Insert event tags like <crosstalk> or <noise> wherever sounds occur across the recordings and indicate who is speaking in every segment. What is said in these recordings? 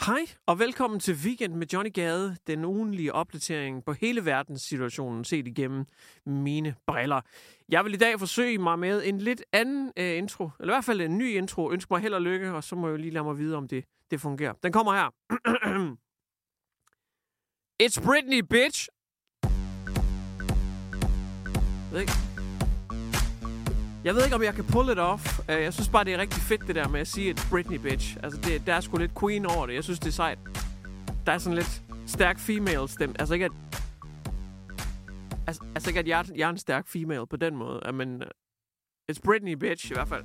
Speaker 1: Hej og velkommen til Weekend med Johnny Gade, den ugenlige opdatering på hele verdenssituationen set igennem mine briller. Jeg vil i dag forsøge mig med en lidt anden øh, intro, eller i hvert fald en ny intro. Ønsk mig held og lykke, og så må jeg lige lade mig vide, om det, det fungerer. Den kommer her. <clears throat> It's Britney, bitch! Jeg ved ikke, jeg ved ikke, om jeg kan pull it off. Øh, jeg synes bare, det er rigtig fedt, det der med at sige et Britney bitch. Altså, det, der er sgu lidt queen over det. Jeg synes, det er sejt. Der er sådan lidt stærk female stemme. Altså ikke at... Altså, altså ikke at jeg, jeg er en stærk female på den måde. Øh, men øh, it's Britney bitch i hvert fald.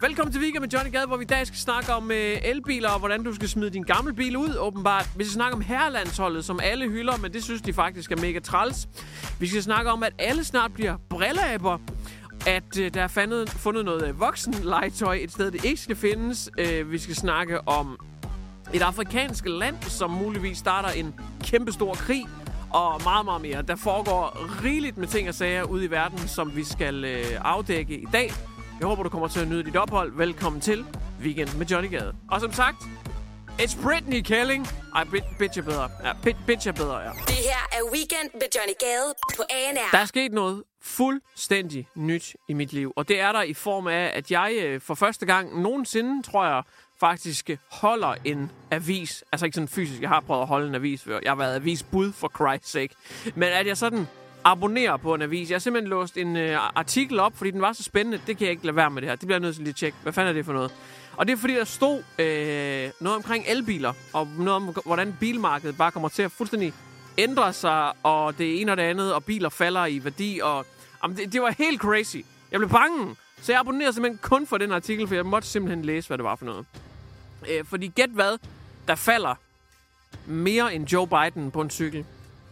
Speaker 1: Velkommen til Weekend med Johnny Gade, hvor vi i dag skal snakke om øh, elbiler og hvordan du skal smide din gamle bil ud, åbenbart. Vi skal snakke om herrelandsholdet, som alle hylder, men det synes de faktisk er mega træls. Vi skal snakke om, at alle snart bliver brilleaber at øh, der er fundet, fundet noget øh, voksenlegetøj et sted, det ikke skal findes. Øh, vi skal snakke om et afrikansk land, som muligvis starter en kæmpestor krig, og meget, meget mere. Der foregår rigeligt med ting og sager ude i verden, som vi skal øh, afdække i dag. Jeg håber, du kommer til at nyde dit ophold. Velkommen til Weekend med Johnny Gade. Og som sagt, it's Britney Kelling. Ej, bit- bitch er bedre. Ja, bit, bitch er bedre, ja.
Speaker 2: Det her er Weekend med Johnny Gade på ANR.
Speaker 1: Der er sket noget fuldstændig nyt i mit liv, og det er der i form af, at jeg øh, for første gang nogensinde, tror jeg, faktisk holder en avis. Altså ikke sådan fysisk, jeg har prøvet at holde en avis før. Jeg har været avisbud for Christ's sake. Men at jeg sådan abonnerer på en avis. Jeg har simpelthen låst en øh, artikel op, fordi den var så spændende. Det kan jeg ikke lade være med det her. Det bliver jeg nødt til lige at tjekke. Hvad fanden er det for noget? Og det er fordi, der stod øh, noget omkring elbiler, og noget om, hvordan bilmarkedet bare kommer til at fuldstændig ændre sig, og det ene og det andet, og biler falder i værdi, og jamen, det, det var helt crazy. Jeg blev bange, så jeg abonnerede simpelthen kun for den artikel, for jeg måtte simpelthen læse, hvad det var for noget. Øh, fordi gæt hvad, der falder mere end Joe Biden på en cykel.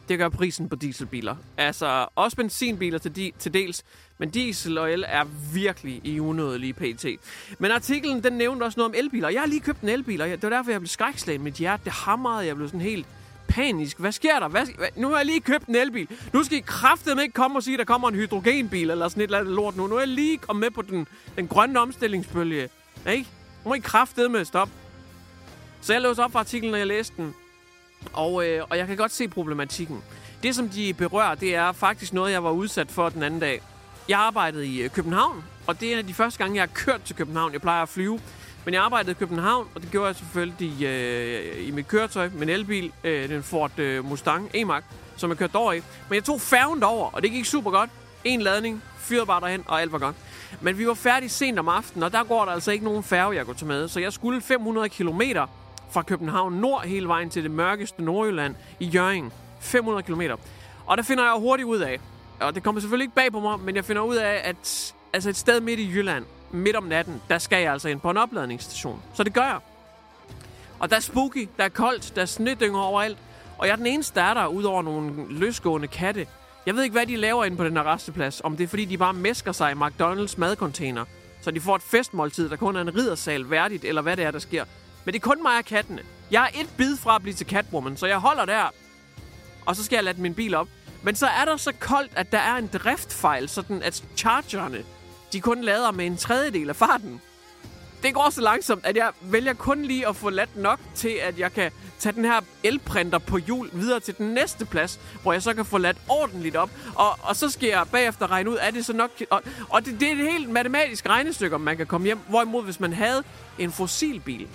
Speaker 1: Det gør prisen på dieselbiler. Altså, også benzinbiler til, di- til dels, men diesel og el er virkelig i unødige pt. Men artiklen, den nævnte også noget om elbiler. Jeg har lige købt en elbil, og det var derfor, jeg blev skrækslagen. Mit hjerte, det hamrede. Jeg blev sådan helt panisk. Hvad sker der? Hvad, hvad, nu har jeg lige købt en elbil. Nu skal I kraftedeme ikke komme og sige, at der kommer en hydrogenbil eller sådan et eller andet lort nu. Nu er jeg lige kommet med på den, den grønne omstillingsbølge. Ikke? Nu må I kraftedeme stoppe. Så jeg låste op for artiklen, når jeg læste den. Og, øh, og jeg kan godt se problematikken. Det, som de berører, det er faktisk noget, jeg var udsat for den anden dag. Jeg arbejdede i øh, København, og det er en af de første gange, jeg har kørt til København. Jeg plejer at flyve. Men jeg arbejdede i København, og det gjorde jeg selvfølgelig øh, i mit køretøj, min elbil, øh, den Ford øh, Mustang E-Max, som jeg kørte over i. Men jeg tog færgen derover, og det gik super godt. En ladning, fyrede bare derhen, og alt var godt. Men vi var færdige sent om aftenen, og der går der altså ikke nogen færge, jeg kunne tage med. Så jeg skulle 500 kilometer fra København nord hele vejen til det mørkeste Nordjylland i Jørgen. 500 km. Og der finder jeg hurtigt ud af, og det kommer selvfølgelig ikke bag på mig, men jeg finder ud af, at altså et sted midt i Jylland, midt om natten, der skal jeg altså ind på en opladningsstation. Så det gør jeg. Og der er spooky, der er koldt, der er snedynger overalt. Og jeg er den eneste, der er der, udover nogle løsgående katte. Jeg ved ikke, hvad de laver inde på den her resteplads. Om det er, fordi de bare mesker sig i McDonald's madcontainer. Så de får et festmåltid, der kun er en riddersal værdigt, eller hvad det er, der sker. Men det er kun mig og kattene. Jeg er et bid fra at blive til Catwoman, så jeg holder der. Og så skal jeg lade min bil op. Men så er der så koldt, at der er en driftfejl, sådan at chargerne, de kun lader med en tredjedel af farten. det går så langsomt, at jeg vælger kun lige at få ladt nok til, at jeg kan tage den her elprinter på hjul videre til den næste plads, hvor jeg så kan få ladt ordentligt op. Og, og så skal jeg bagefter regne ud, er det så nok... Og, og det, det er et helt matematisk regnestykke, om man kan komme hjem. Hvorimod, hvis man havde en fossilbil,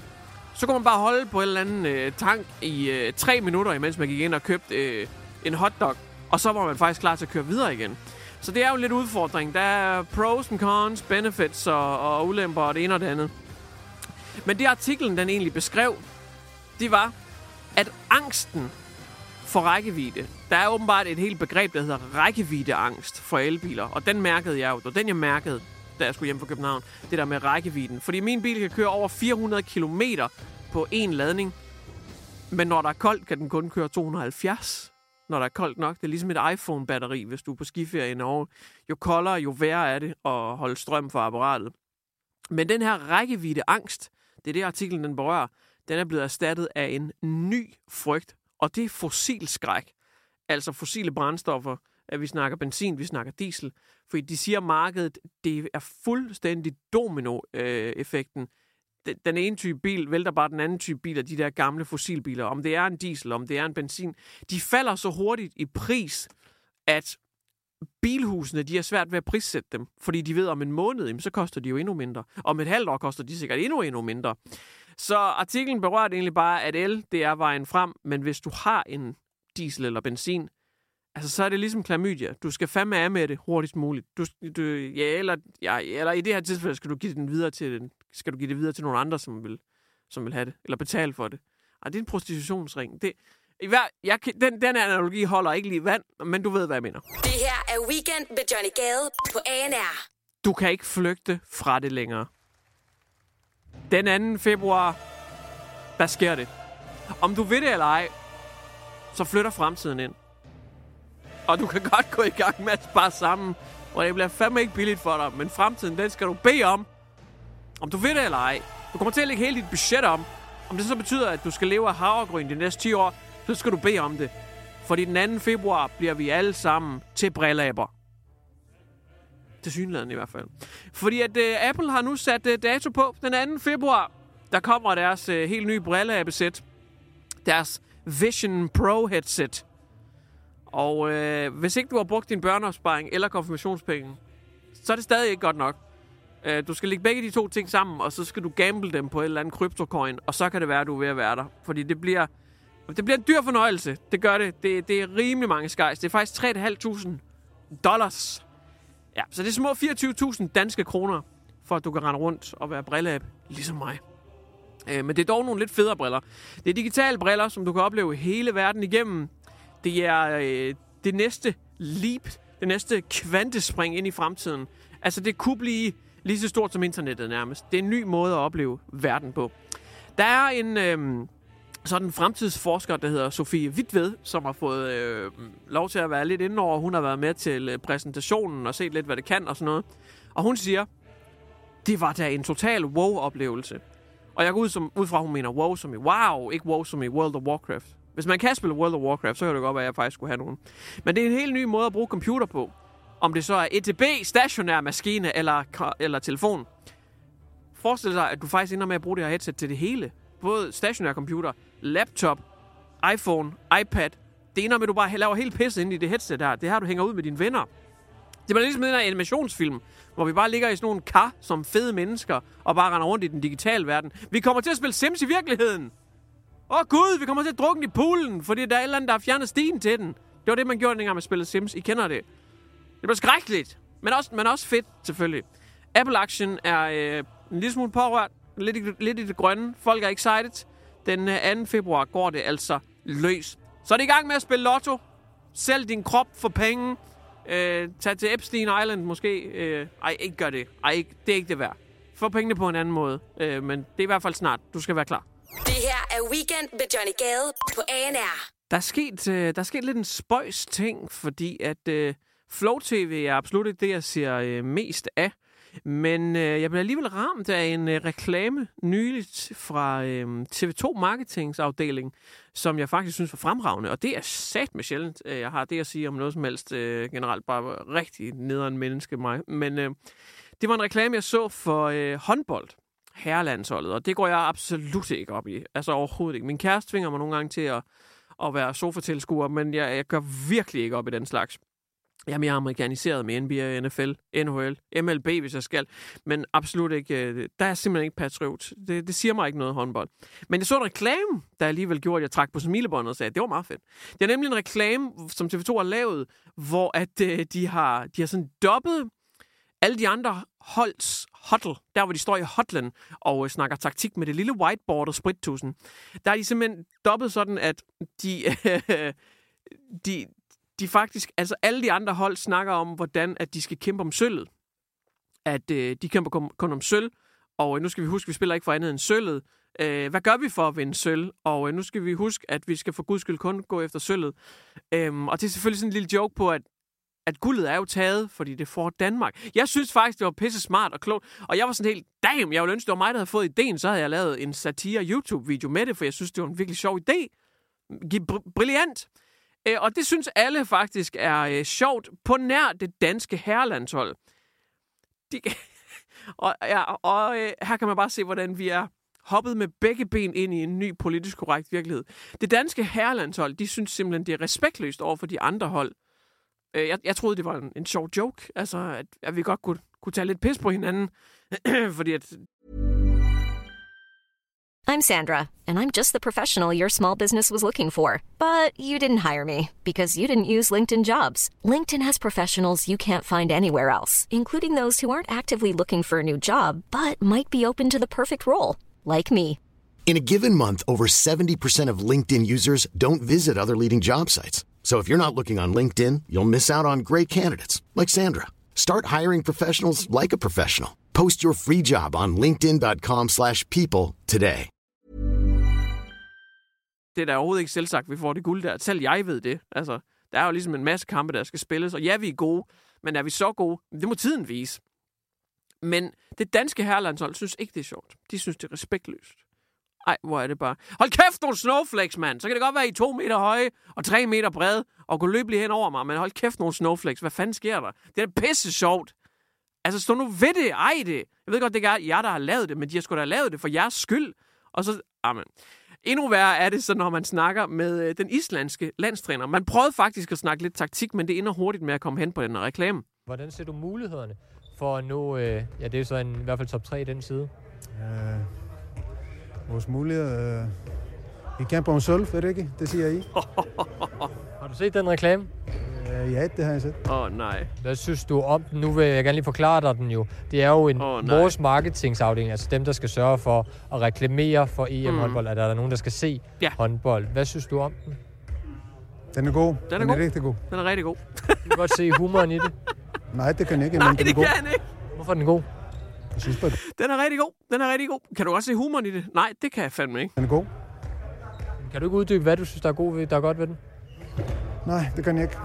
Speaker 1: så kunne man bare holde på en eller anden øh, tank i øh, tre minutter, imens man gik ind og købte øh, en hotdog. Og så var man faktisk klar til at køre videre igen. Så det er jo en lidt udfordring. Der er pros and cons, benefits og, og ulemper og det ene og det andet. Men det artiklen, den egentlig beskrev, det var, at angsten for rækkevidde, der er åbenbart et helt begreb, der hedder rækkeviddeangst for elbiler. Og den mærkede jeg jo. Det var den, jeg mærkede, da jeg skulle hjem fra København. Det der med rækkevidden. Fordi min bil kan køre over 400 km på en ladning. Men når der er koldt, kan den kun køre 270 når der er koldt nok. Det er ligesom et iPhone-batteri, hvis du er på skiferie i Norge. Jo koldere, jo værre er det at holde strøm for apparatet. Men den her rækkevidde angst, det er det artiklen den berører, den er blevet erstattet af en ny frygt, og det er fossilskræk. Altså fossile brændstoffer, at vi snakker benzin, vi snakker diesel. Fordi de siger, at markedet det er fuldstændig domino-effekten. Den ene type bil vælter bare den anden type bil af de der gamle fossilbiler. Om det er en diesel, om det er en benzin. De falder så hurtigt i pris, at bilhusene, de har svært ved at prissætte dem, fordi de ved, om en måned, jamen, så koster de jo endnu mindre. Om et halvt år koster de sikkert endnu, endnu mindre. Så artiklen berørte egentlig bare, at el, det er vejen frem, men hvis du har en diesel eller benzin, altså så er det ligesom klamydia. Du skal fandme af med det hurtigst muligt. Du, du, ja, eller, ja, eller i det her tilfælde skal du give den videre til, skal du give det videre til nogle andre, som vil, som vil have det, eller betale for det. Og det er en prostitutionsring. Det, i hver, jeg, den, den analogi holder ikke lige vand, men du ved, hvad jeg mener.
Speaker 2: Det her er Weekend med Johnny Gade på ANR.
Speaker 1: Du kan ikke flygte fra det længere. Den 2. februar, der sker det. Om du ved det eller ej, så flytter fremtiden ind. Og du kan godt gå i gang med at spare sammen, og det bliver fandme ikke billigt for dig, men fremtiden, den skal du bede om. Om du ved det eller ej. Du kommer til at lægge hele dit budget om. Om det så betyder, at du skal leve af havregryn de næste 10 år, så skal du bede om det. Fordi den 2. februar bliver vi alle sammen til brillaber. Til synligheden i hvert fald. Fordi at uh, Apple har nu sat uh, dato på den 2. februar. Der kommer deres uh, helt nye brilleabesæt. Deres Vision Pro headset. Og øh, hvis ikke du har brugt din børneopsparing eller konfirmationspenge, så er det stadig ikke godt nok. Øh, du skal lægge begge de to ting sammen, og så skal du gamble dem på et eller andet kryptocoin, og så kan det være, at du er ved at være der. Fordi det bliver det bliver en dyr fornøjelse. Det gør det. Det, det er rimelig mange skejs. Det er faktisk 3.500 dollars. Ja, så det er små 24.000 danske kroner, for at du kan rende rundt og være brilleab, ligesom mig. Øh, men det er dog nogle lidt federe briller. Det er digitale briller, som du kan opleve hele verden igennem. Det er øh, det næste leap, det næste kvantespring ind i fremtiden. Altså, det kunne blive lige så stort som internettet nærmest. Det er en ny måde at opleve verden på. Der er en... Øh, sådan fremtidsforsker, der hedder Sofie Witved, som har fået øh, lov til at være lidt inde over. Hun har været med til øh, præsentationen og set lidt, hvad det kan og sådan noget. Og hun siger, det var da en total wow-oplevelse. Og jeg går ud, som, ud fra, at hun mener wow som i wow, ikke wow som i World of Warcraft. Hvis man kan spille World of Warcraft, så kan det godt være, at jeg faktisk skulle have nogen. Men det er en helt ny måde at bruge computer på. Om det så er ETB, stationær maskine eller, eller telefon. Forestil dig, at du faktisk ender med at bruge det her headset til det hele både stationær computer, laptop, iPhone, iPad. Det ender med, at du bare laver helt pisse ind i det headset der. Det her, du hænger ud med dine venner. Det er ligesom den her animationsfilm, hvor vi bare ligger i sådan nogle kar som fede mennesker, og bare render rundt i den digitale verden. Vi kommer til at spille Sims i virkeligheden. Åh gud, vi kommer til at drukne i poolen, fordi der er et eller andet, der har fjernet stien til den. Det var det, man gjorde, dengang man spillede Sims. I kender det. Det var skrækkeligt, men også, men også fedt, selvfølgelig. Apple Action er øh, en lille smule pårørt lidt, i, lidt i det grønne. Folk er excited. Den øh, 2. februar går det altså løs. Så er det i gang med at spille lotto. Sælg din krop for penge. Øh, tag til Epstein Island måske. Øh, ej, ikke gør det. Ej, ikke, det er ikke det værd. Få pengene på en anden måde. Øh, men det er i hvert fald snart. Du skal være klar.
Speaker 2: Det her er Weekend med Johnny Gade på ANR.
Speaker 1: Der er sket, øh, der er sket lidt en spøjs ting, fordi at øh, Flow TV er absolut ikke det, jeg ser øh, mest af. Men øh, jeg blev alligevel ramt af en øh, reklame nyligt fra øh, TV2 Marketingsafdeling, som jeg faktisk synes var fremragende. Og det er sat med sjældent, øh, jeg har det at sige om noget som helst øh, generelt. Bare rigtig nederen menneske mig. Men øh, det var en reklame, jeg så for øh, håndbold herrelandsholdet, og det går jeg absolut ikke op i. Altså overhovedet ikke. Min kæreste tvinger mig nogle gange til at, at være sofatilskuer, men jeg, jeg gør virkelig ikke op i den slags. Jeg er mere amerikaniseret med NBA, NFL, NHL, MLB, hvis jeg skal. Men absolut ikke, øh, der er simpelthen ikke patriot. Det, det siger mig ikke noget håndbold. Men jeg så en reklame, der alligevel gjorde, at jeg trak på smilebåndet og sagde, at det var meget fedt. Det er nemlig en reklame, som TV2 har lavet, hvor at, øh, de, har, de har sådan dobbet alle de andre holds huddle, der hvor de står i hotlen og øh, snakker taktik med det lille whiteboard og sprittusen, der er de simpelthen dobbelt sådan, at de, øh, <laughs> de, de faktisk, altså alle de andre hold snakker om, hvordan at de skal kæmpe om sølvet. At øh, de kæmper kun, kun om sølv, og øh, nu skal vi huske, at vi spiller ikke for andet end sølvet. Øh, hvad gør vi for at vinde sølv? Og øh, nu skal vi huske, at vi skal for guds skyld kun gå efter sølvet. Øh, og det er selvfølgelig sådan en lille joke på, at at guldet er jo taget, fordi det får Danmark. Jeg synes faktisk, det var pisse smart og klogt. Og jeg var sådan helt, damn, jeg ville ønske, det var mig, der havde fået ideen, så havde jeg lavet en satire YouTube-video med det, for jeg synes, det var en virkelig sjov idé. Br- brilliant. Øh, og det synes alle faktisk er øh, sjovt på nær det danske herrelandshold. De, <laughs> og ja, og øh, her kan man bare se, hvordan vi er hoppet med begge ben ind i en ny politisk korrekt virkelighed. Det danske herrelandshold, de synes simpelthen, det er respektløst over for de andre hold. Øh, jeg, jeg troede, det var en, en sjov joke, altså at, at vi godt kunne, kunne tage lidt pis på hinanden, <clears throat> fordi at
Speaker 3: I'm Sandra, and I'm just the professional your small business was looking for. But you didn't hire me because you didn't use LinkedIn jobs. LinkedIn has professionals you can't find anywhere else, including those who aren't actively looking for a new job but might be open to the perfect role, like me.
Speaker 4: In a given month, over 70% of LinkedIn users don't visit other leading job sites. So if you're not looking on LinkedIn, you'll miss out on great candidates like Sandra. Start hiring professionals like a professional. Post your free job on linkedin.com/people today.
Speaker 1: det er da overhovedet ikke selvsagt, vi får det guld der. Selv jeg ved det. Altså, der er jo ligesom en masse kampe, der skal spilles, og ja, vi er gode, men er vi så gode? Det må tiden vise. Men det danske herrelandshold synes ikke, det er sjovt. De synes, det er respektløst. Ej, hvor er det bare... Hold kæft, nogle snowflakes, mand! Så kan det godt være, I er to meter høje og tre meter brede og gå løbe lige hen over mig, men hold kæft, nogle snowflakes. Hvad fanden sker der? Det er da pisse sjovt. Altså, stå nu ved det. Ej, det. Jeg ved godt, det er jer, der har lavet det, men de har sgu da lavet det for jeres skyld. Og så... Amen. Endnu værre er det så, når man snakker med øh, den islandske landstræner. Man prøvede faktisk at snakke lidt taktik, men det ender hurtigt med at komme hen på den reklame.
Speaker 5: Hvordan ser du mulighederne for at nå, øh, ja det er så en, i hvert fald top 3 i den side?
Speaker 6: Øh, vores muligheder... Øh, vi kæmper om sølv, er det ikke? Det siger I. <laughs>
Speaker 5: Har du set den reklame?
Speaker 6: Øh, ja, det har jeg set.
Speaker 1: Åh, oh, nej.
Speaker 5: Hvad synes du om den? Nu vil jeg gerne lige forklare dig den jo. Det er jo en,
Speaker 1: nej.
Speaker 5: vores marketingsafdeling, altså dem, der skal sørge for at reklamere for EM-håndbold, at der er nogen, der skal se
Speaker 1: Ja.
Speaker 5: håndbold. Hvad synes du om den?
Speaker 6: Den er god.
Speaker 1: er
Speaker 6: den
Speaker 1: god.
Speaker 6: er rigtig god.
Speaker 1: Den er rigtig god.
Speaker 5: Du kan godt se humoren i det.
Speaker 6: Nej, det kan jeg ikke,
Speaker 1: Nej,
Speaker 6: men den er
Speaker 1: det
Speaker 6: god.
Speaker 1: kan han ikke.
Speaker 5: Hvorfor er den god?
Speaker 6: Jeg synes bare,
Speaker 1: Den er rigtig god. Den er rigtig god. Kan du også se humoren i det? Nej, det kan jeg fandme ikke.
Speaker 6: den er god.
Speaker 5: Kan du ikke uddybe, hvad du synes, der er, god ved, der er godt ved den?
Speaker 6: Nej, det kan jeg ikke.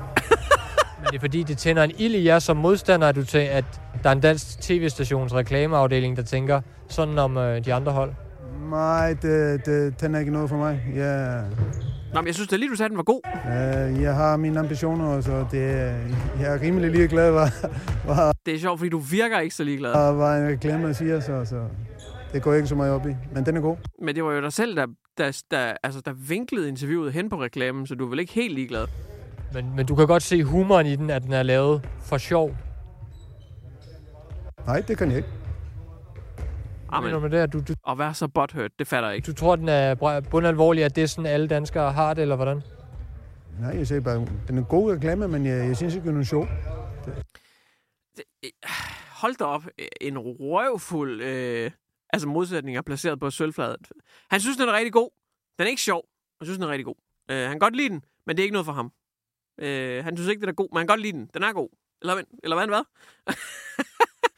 Speaker 6: <laughs>
Speaker 5: Men det er fordi, det tænder en ild i jer som modstander, at, du tæ- at der er en dansk tv-stations reklameafdeling, der tænker sådan om øh, de andre hold.
Speaker 6: Nej, det, det, den er ikke noget for mig. Jeg,
Speaker 1: Nå, men jeg synes da lige, du sagde, den var god.
Speaker 6: øh, jeg har mine ambitioner, så det, jeg er rimelig ligeglad, hvad, hvad,
Speaker 1: Det er sjovt, fordi du virker ikke så ligeglad.
Speaker 6: hvad, hvad en reklame siger, så, så det går jeg ikke så meget op i. Men den er god.
Speaker 1: Men det var jo dig selv, der, der, der, altså, der vinklede interviewet hen på reklamen, så du er vel ikke helt ligeglad.
Speaker 5: Men, men du kan godt se humoren i den, at den er lavet for sjov.
Speaker 6: Nej, det kan jeg ikke.
Speaker 5: Hvad mener du
Speaker 1: Amen.
Speaker 5: med det? At du, du,
Speaker 1: Og være så butthurt, det fatter jeg ikke.
Speaker 5: du tror, den er bundalvorlig, at det er sådan, alle danskere har det, eller hvordan?
Speaker 6: Nej, jeg siger bare, den er god reklame, men jeg, jeg synes ikke, den er sjov.
Speaker 1: Hold da op. En røvfuld øh, altså modsætning er placeret på sølvfladet. Han synes, den er rigtig god. Den er ikke sjov. Han synes, den er rigtig god. Øh, han kan godt lide den, men det er ikke noget for ham. Øh, han synes ikke, den er god, men han kan godt lide den. Den er god. Eller, hvad- eller hvad, hvad? <laughs>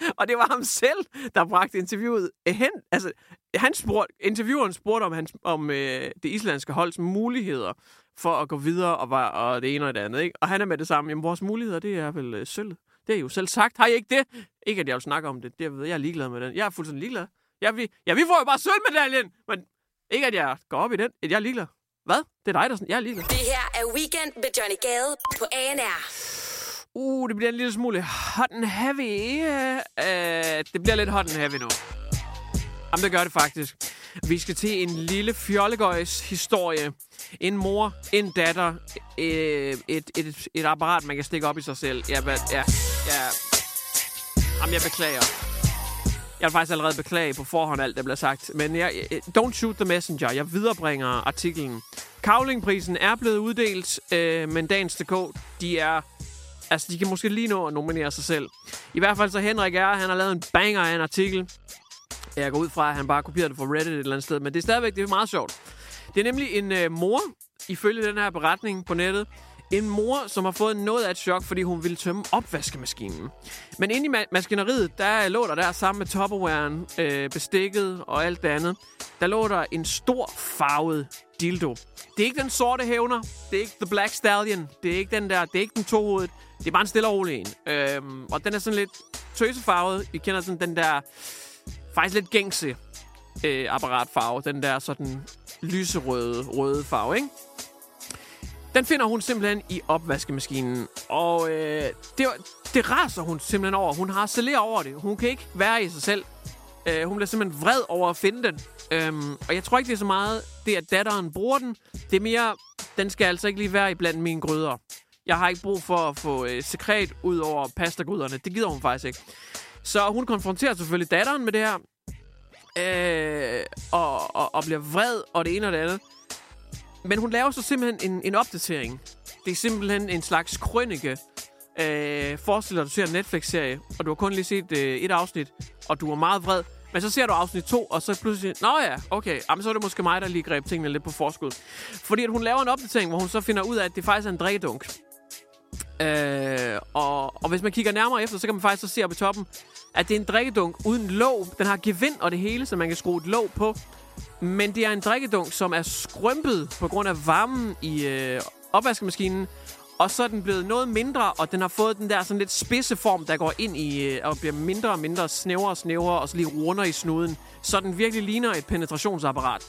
Speaker 1: <laughs> og det var ham selv, der bragte interviewet hen. Altså, han spurgte, intervieweren spurgte om, hans, om øh, det islandske holds muligheder for at gå videre og, var, og det ene og det andet. Ikke? Og han er med det samme. Jamen, vores muligheder, det er vel øh, sølv. Det er jo selv sagt. Har I ikke det? Ikke, at jeg vil snakke om det. det ved jeg, jeg er ligeglad med den. Jeg er fuldstændig ligeglad. Jeg, vi, ja, vi får jo bare sølvmedaljen, men ikke, at jeg går op i den. Jeg er ligeglad. Hvad? Det er dig, der sådan. Jeg er ligeglad.
Speaker 2: Det her er Weekend med Johnny Gade på ANR.
Speaker 1: Uh, det bliver en lille smule hot and heavy. Uh, det bliver lidt hot and heavy nu. Jamen, det gør det faktisk. Vi skal til en lille fjollegøjs historie. En mor, en datter, øh, et, et, et, apparat, man kan stikke op i sig selv. Ja, hvad, ja, ja. Jamen, jeg beklager. Jeg vil faktisk allerede beklage på forhånd alt, der bliver sagt. Men jeg, don't shoot the messenger. Jeg viderebringer artiklen. Kavlingprisen er blevet uddelt, øh, men Dagens.dk, de er... Altså, de kan måske lige nå at nominere sig selv. I hvert fald så Henrik er, han har lavet en banger af en artikel. Jeg går ud fra, at han bare kopierede det fra Reddit et eller andet sted, men det er stadigvæk det er meget sjovt. Det er nemlig en øh, mor, ifølge den her beretning på nettet, en mor, som har fået noget af et chok, fordi hun ville tømme opvaskemaskinen. Men inde i ma- maskineriet, der lå der der sammen med topperwaren, øh, bestikket og alt det andet, der lå der en stor farvet dildo. Det er ikke den sorte hævner, det er ikke The Black Stallion, det er ikke den der, det er ikke den tohovedet, det er bare en stille og rolig en. Øhm, og den er sådan lidt tøsefarvet. I kender sådan den der, faktisk lidt gængse øh, apparatfarve, den der sådan lyserøde røde farve, ikke? Den finder hun simpelthen i opvaskemaskinen. Og øh, det, det raser hun simpelthen over. Hun har saleret over det. Hun kan ikke være i sig selv. Øh, hun bliver simpelthen vred over at finde den. Øhm, og jeg tror ikke, det er så meget det, at datteren bruger den. Det er mere, den skal altså ikke lige være i blandt mine gryder. Jeg har ikke brug for at få øh, sekret ud over pastagryderne. Det gider hun faktisk ikke. Så hun konfronterer selvfølgelig datteren med det her. Øh, og, og, og bliver vred, og det ene og det andet. Men hun laver så simpelthen en, en opdatering. Det er simpelthen en slags krønike. Øh, forestil dig, at du ser en Netflix-serie, og du har kun lige set øh, et afsnit, og du er meget vred. Men så ser du afsnit 2, og så pludselig... Nå ja, okay. Jamen, så er det måske mig, der lige greb tingene lidt på forskud. Fordi at hun laver en opdatering, hvor hun så finder ud af, at det faktisk er en drikkedunk. Øh, og, og hvis man kigger nærmere efter, så kan man faktisk så se oppe i toppen, at det er en drikkedunk uden låg. Den har gevind og det hele, så man kan skrue et låg på. Men det er en drikkedunk, som er skrømpet på grund af varmen i øh, opvaskemaskinen. Og så er den blevet noget mindre, og den har fået den der sådan lidt spidse form, der går ind i øh, og bliver mindre og mindre snævere og snævere, og så lige runder i snuden. Så den virkelig ligner et penetrationsapparat.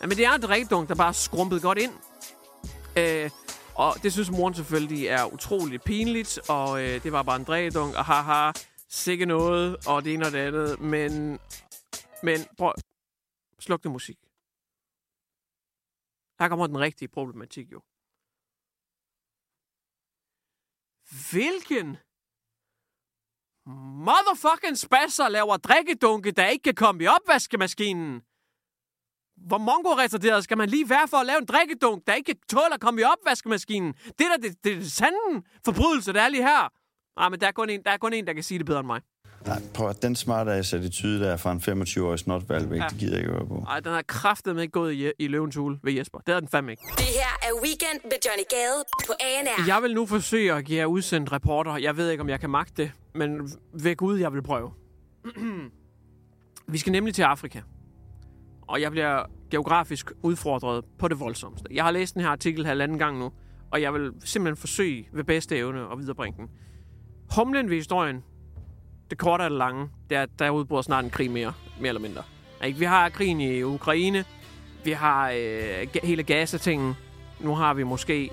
Speaker 1: Men det er en drikkedunk, der bare er skrumpet godt ind. Øh, og det synes moren selvfølgelig er utroligt pinligt, og øh, det var bare en drikkedunk, og haha, sikke noget, og det ene og det andet. Men, men prøv, sluk det musik. Her kommer den rigtige problematik jo. Hvilken motherfucking spasser laver drikkedunke, der ikke kan komme i opvaskemaskinen? Hvor mongo skal man lige være for at lave en drikkedunk, der ikke kan tåle at komme i opvaskemaskinen? Det er da det, det, det sande forbrydelse, der er lige her. Nej, men der er, kun en, der er kun en, der kan sige det bedre end mig.
Speaker 7: Nej, prøv at den smarte attitude der fra en 25-årig snotvalg, ja. det gider jeg ikke høre på.
Speaker 1: Nej, den har kraftet med ikke gået i, i løvens hule ved Jesper. Det er den fandme ikke.
Speaker 2: Det her er Weekend med Johnny Gade på ANR.
Speaker 1: Jeg vil nu forsøge at give jer udsendt reporter. Jeg ved ikke, om jeg kan magte det, men ved Gud, jeg vil prøve. <clears throat> Vi skal nemlig til Afrika. Og jeg bliver geografisk udfordret på det voldsomste. Jeg har læst den her artikel halvanden gang nu, og jeg vil simpelthen forsøge ved bedste evne at viderebringe den. Humlen ved historien, det korte og det lange, det er, der udbryder snart en krig mere, mere eller mindre. Ikke? Vi har krigen i Ukraine, vi har øh, hele Gaza-tingen, nu har vi måske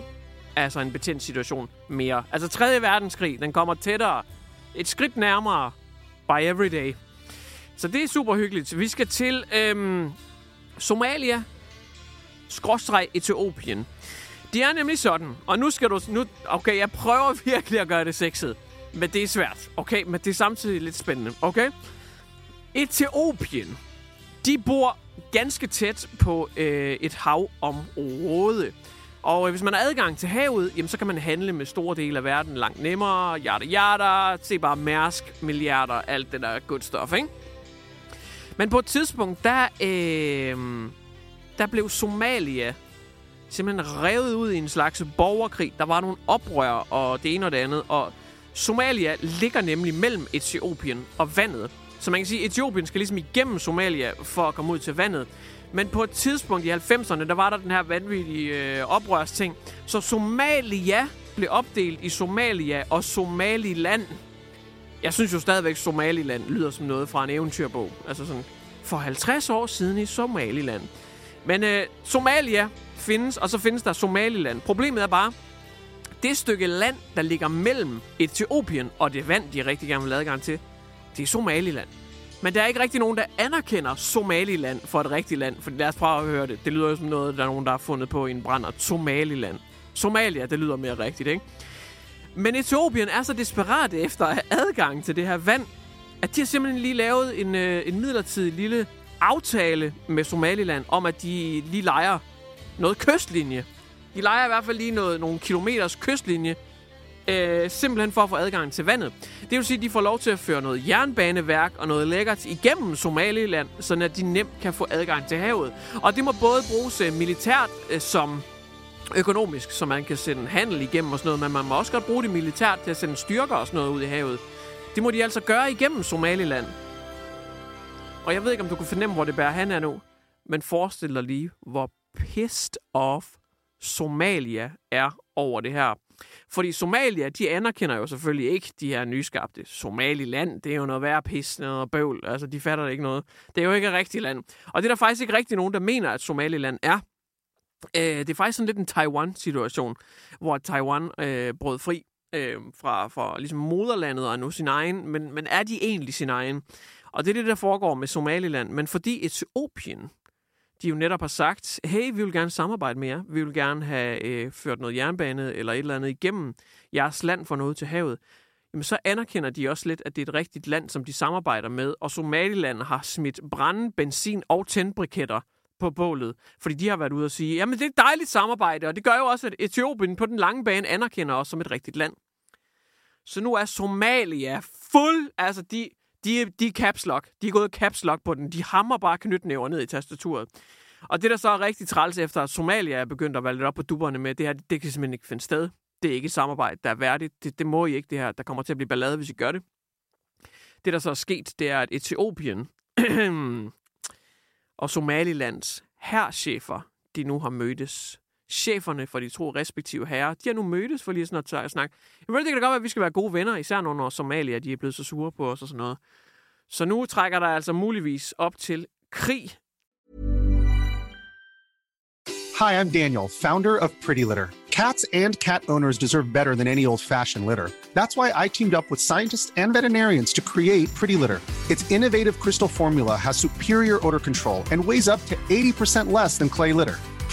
Speaker 1: altså en betændt situation mere. Altså 3. verdenskrig, den kommer tættere, et skridt nærmere by every day. Så det er super hyggeligt. Vi skal til øhm, Somalia, skråstreg Etiopien. Det er nemlig sådan, og nu skal du... Nu, okay, jeg prøver <laughs> virkelig at gøre det sexet, men det er svært. Okay, men det er samtidig lidt spændende. Okay? Etiopien, de bor ganske tæt på øh, et havområde. Og øh, hvis man har adgang til havet, jamen, så kan man handle med store dele af verden langt nemmere. Yada yada, se bare Mærsk, milliarder, alt det der good stuff, ikke? Men på et tidspunkt, der, øh, der blev Somalia simpelthen revet ud i en slags borgerkrig. Der var nogle oprør og det ene og det andet. Og Somalia ligger nemlig mellem Etiopien og vandet. Så man kan sige, at Etiopien skal ligesom igennem Somalia for at komme ud til vandet. Men på et tidspunkt i 90'erne, der var der den her vanvittige øh, oprørsting. Så Somalia blev opdelt i Somalia og Somaliland. Jeg synes jo stadigvæk, Somaliland lyder som noget fra en eventyrbog. Altså sådan, for 50 år siden i Somaliland. Men øh, Somalia findes, og så findes der Somaliland. Problemet er bare, det stykke land, der ligger mellem Etiopien og det vand, de rigtig gerne vil have adgang til, det er Somaliland. Men der er ikke rigtig nogen, der anerkender Somaliland for et rigtigt land. For lad os prøve at høre det. Det lyder jo som noget, der er nogen, der har fundet på i en brænder. Somaliland. Somalia, det lyder mere rigtigt, ikke? Men Etiopien er så desperat efter at have adgang til det her vand, at de har simpelthen lige lavet en, øh, en midlertidig lille aftale med Somaliland om, at de lige leger noget kystlinje. De leger i hvert fald lige noget, nogle kilometers kystlinje, øh, simpelthen for at få adgang til vandet. Det vil sige, at de får lov til at føre noget jernbaneværk og noget lækkert igennem Somaliland, så at de nemt kan få adgang til havet. Og det må både bruges øh, militært øh, som økonomisk, så man kan sende handel igennem og sådan noget, men man må også godt bruge det militært til at sende styrker og sådan noget ud i havet. Det må de altså gøre igennem Somaliland. Og jeg ved ikke, om du kunne fornemme, hvor det bærer han er nu, men forestil dig lige, hvor pissed off Somalia er over det her. Fordi Somalia, de anerkender jo selvfølgelig ikke de her nyskabte Somaliland. Det er jo noget værre pis, noget bøvl. Altså, de fatter det ikke noget. Det er jo ikke et rigtigt land. Og det er der faktisk ikke rigtig nogen, der mener, at Somaliland er. Øh, det er faktisk sådan lidt en Taiwan-situation, hvor Taiwan øh, brød fri øh, fra, fra ligesom moderlandet og er nu sin egen. Men, men er de egentlig sin egen? Og det er det, der foregår med Somaliland. Men fordi Etiopien, de jo netop har sagt, hey, vi vil gerne samarbejde med jer. Vi vil gerne have øh, ført noget jernbane eller et eller andet igennem jeres land for noget til havet. Jamen, så anerkender de også lidt, at det er et rigtigt land, som de samarbejder med. Og Somaliland har smidt brænde, benzin og tændbriketter på bålet, fordi de har været ude og sige, jamen det er et dejligt samarbejde, og det gør jo også, at Etiopien på den lange bane anerkender os som et rigtigt land. Så nu er Somalia fuld, altså de, de, de er caps lock. De er gået caps lock på den. De hammer bare knytnæver ned i tastaturet. Og det, der så er rigtig træls efter, at Somalia er begyndt at være lidt op på duberne med, det her, det kan simpelthen ikke finde sted. Det er ikke et samarbejde, der er værdigt. Det, det må I ikke, det her. Der kommer til at blive ballade, hvis I gør det. Det, der så er sket, det er, at Etiopien <clears throat> og Somalilands herrchefer, de nu har mødtes. Cheferne for de to respektive herrer, de har nu mødtes for lige sådan at snakke. Jeg ved, det kan da godt være, at vi skal være gode venner, især når Somalia de er blevet så sure på os og sådan noget. Så nu trækker der altså muligvis op til krig.
Speaker 8: Hi, I'm Daniel, founder of Pretty Litter. Cats and cat owners deserve better than any old-fashioned litter. That's why I teamed up with scientists and veterinarians to create Pretty Litter. Its innovative crystal formula has superior odor control and weighs up to 80% less than clay litter.